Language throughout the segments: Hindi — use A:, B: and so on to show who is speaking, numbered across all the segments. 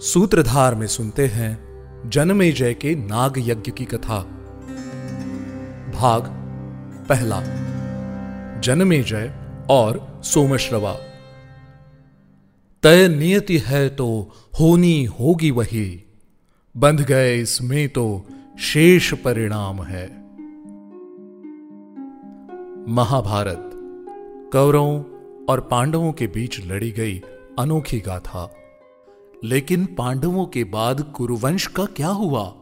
A: सूत्रधार में सुनते हैं जनमे जय के नाग यज्ञ की कथा। भाग पहला। जनमे जय और सोमश्रवा। तय नियति है तो होनी होगी वही। बंध गए इसमें तो शेष परिणाम है। महाभारत। कौरवों और पांडवों के बीच लड़ी गई अनोखी गाथा। लेकिन पांडवों के बाद कुरुवंश का क्या हुआ?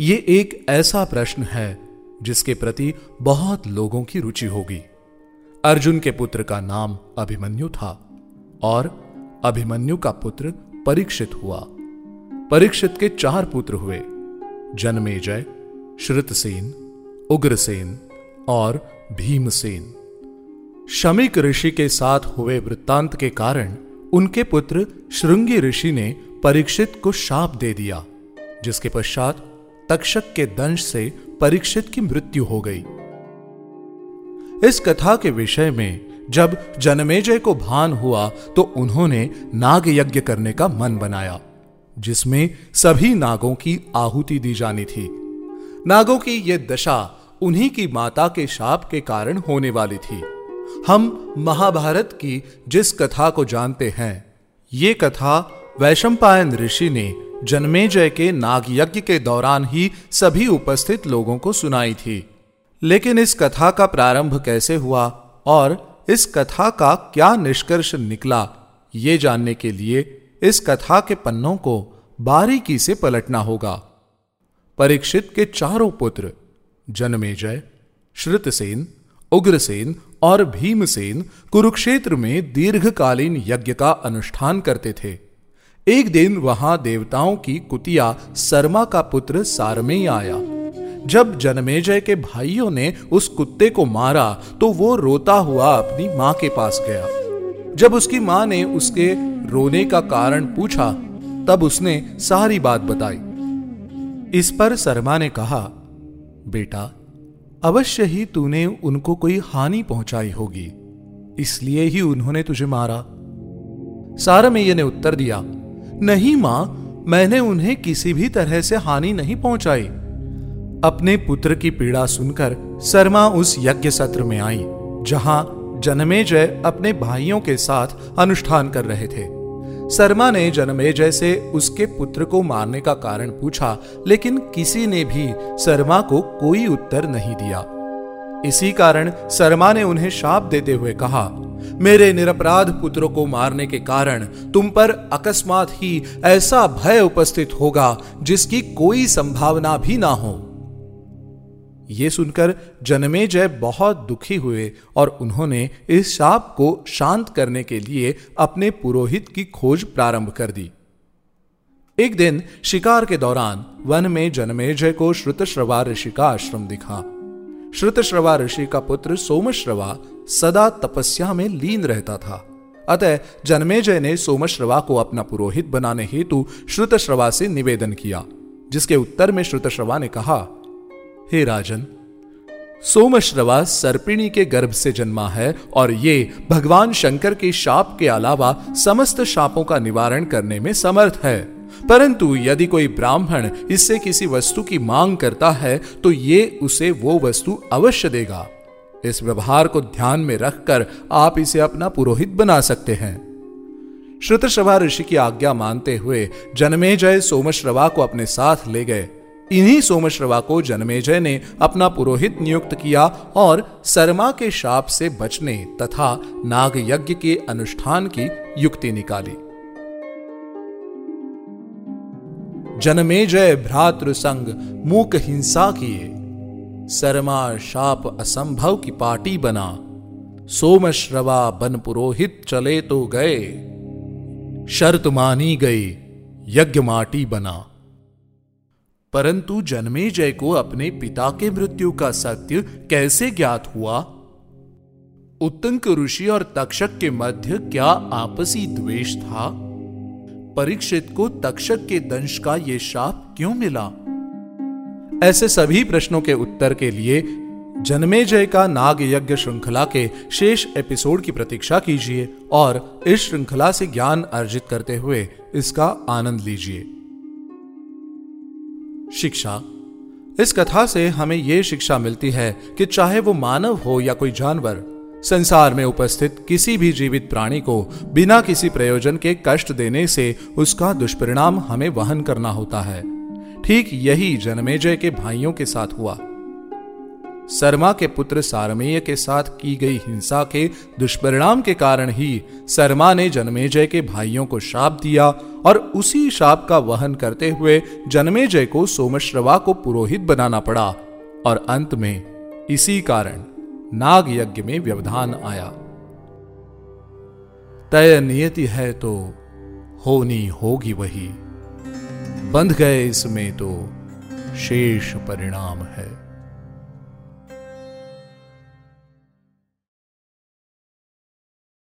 A: ये एक ऐसा प्रश्न है, जिसके प्रति बहुत लोगों की रुचि होगी। अर्जुन के पुत्र का नाम अभिमन्यु था, और अभिमन्यु का पुत्र परीक्षित हुआ। परीक्षित के चार पुत्र हुए, जन्मेजय, श्रुतसेन, उग्रसेन और भीमसेन। शमिक ऋषि के साथ हुए वृत्तांत के कारण उनके पुत्र श्रृंगी ऋषि ने परीक्षित को शाप दे दिया, जिसके पश्चात तक्षक के दंश से परीक्षित की मृत्यु हो गई। इस कथा के विषय में जब जनमेजय को भान हुआ तो उन्होंने नाग यज्ञ करने का मन बनाया, जिसमें सभी नागों की आहुति दी जानी थी। नागों की यह दशा उन्हीं की माता के शाप के कारण होने वाली थी। हम महाभारत की जिस कथा को जानते हैं, ये कथा वैशंपायन ऋषि ने जन्मेजय के नाग यज्ञ के दौरान ही सभी उपस्थित लोगों को सुनाई थी। लेकिन इस कथा का प्रारंभ कैसे हुआ और इस कथा का क्या निष्कर्ष निकला, ये जानने के लिए इस कथा के पन्नों को बारीकी से पलटना होगा। परीक्षित के चारों पुत्र, जन्मेजय, श्रुतसेन, उग्रसेन और भीमसेन कुरुक्षेत्र में दीर्घकालीन यज्ञ का अनुष्ठान करते थे। एक दिन वहाँ देवताओं की कुतिया सरमा का पुत्र सारमेय आया। जब जनमेजय के भाइयों ने उस कुत्ते को मारा तो वो रोता हुआ अपनी माँ के पास गया। जब उसकी माँ ने उसके रोने का कारण पूछा, तब उसने सारी बात बताई। इस पर शर्मा ने कहा, बेटा अवश्य ही तूने उनको कोई हानि पहुंचाई होगी। इसलिए ही उन्होंने तुझे मारा। सारमेय ने उत्तर दिया, नहीं माँ, मैंने उन्हें किसी भी तरह से हानि नहीं पहुंचाई। अपने पुत्र की पीड़ा सुनकर शर्मा उस यज्ञ सत्र में आई, जहाँ जनमेजय अपने भाइयों के साथ अनुष्ठान कर रहे थे। शर्मा ने जनमेजय से उसके पुत्र को मारने का कारण पूछा, लेकिन किसी ने भी शर्मा को कोई उत्तर नहीं दिया। इसी कारण शर्मा ने उन्हें शाप देते हुए कहा, मेरे निरपराध पुत्रों को मारने के कारण तुम पर अकस्मात ही ऐसा भय उपस्थित होगा जिसकी कोई संभावना भी ना हो। ये सुनकर जन्मेजय बहुत दुखी हुए और उन्होंने इस शाप को शांत करने के लिए अपने पुरोहित की खोज प्रारंभ कर दी। एक दिन शिकार के दौरान वन में जन्मेजय को श्रुतश्रवा ऋषि का आश्रम दिखा। श्रुतश्रवा ऋषि का पुत्र सोमश्रवा सदा तपस्या में लीन रहता था। अतः जन्मेजय ने सोमश्रवा को अपना पुरोहित बनाने हेतु श्रुतश्रवा से निवेदन किया, जिसके उत्तर में श्रुतश्रवा ने कहा हे राजन सोमश्रवा सर्पिणी के गर्भ से जन्मा है और ये भगवान शंकर के शाप के अलावा समस्त शापों का निवारण करने में समर्थ है। परंतु यदि कोई ब्राह्मण इससे किसी वस्तु की मांग करता है तो ये उसे वो वस्तु अवश्य देगा। इस व्यवहार को ध्यान में रखकर आप इसे अपना पुरोहित बना सकते हैं। श्रुतश्रवा ऋषि की आज्ञा मानते हुए जन्मेजय सोमश्रवा को अपने साथ ले गए। इन्हीं सोमश्रवा को जन्मेजय ने अपना पुरोहित नियुक्त किया और सरमा के शाप से बचने तथा नाग यज्ञ के अनुष्ठान की युक्ति निकाली। जनमेजय भ्रातृ संग मूक हिंसा किए। सरमा शाप असंभव की पार्टी बना। सोमश्रवा बन पुरोहित चले तो गए। शर्त मानी गई, यज्ञ माटी बना। परंतु जन्मेजय को अपने पिता के मृत्यु का सत्य कैसे ज्ञात हुआ? उत्तंक ऋषि और तक्षक के मध्य क्या आपसी द्वेष था? परीक्षित को तक्षक के दंश का यह शाप क्यों मिला? ऐसे सभी प्रश्नों के उत्तर के लिए जन्मेजय का नाग यज्ञ श्रृंखला के शेष एपिसोड की प्रतीक्षा कीजिए और इस श्रृंखला से ज्ञान अर्जित करते हुए इसका आनंद लीजिए। शिक्षा। इस कथा से हमें यह शिक्षा मिलती है कि चाहे वो मानव हो या कोई जानवर, संसार में उपस्थित किसी भी जीवित प्राणी को बिना किसी प्रयोजन के कष्ट देने से उसका दुष्परिणाम हमें वहन करना होता है। ठीक यही जनमेजय के भाइयों के साथ हुआ। सरमा के पुत्र सारमेय के साथ की गई हिंसा के दुष्परिणाम के कारण ही सरमा ने जन्मेजय के भाइयों को शाप दिया और उसी शाप का वहन करते हुए जन्मेजय को सोमश्रवा को पुरोहित बनाना पड़ा और अंत में इसी कारण नाग यज्ञ में व्यवधान आया। तय नियति है तो होनी होगी वही, बंध गए इसमें तो शेष परिणाम है।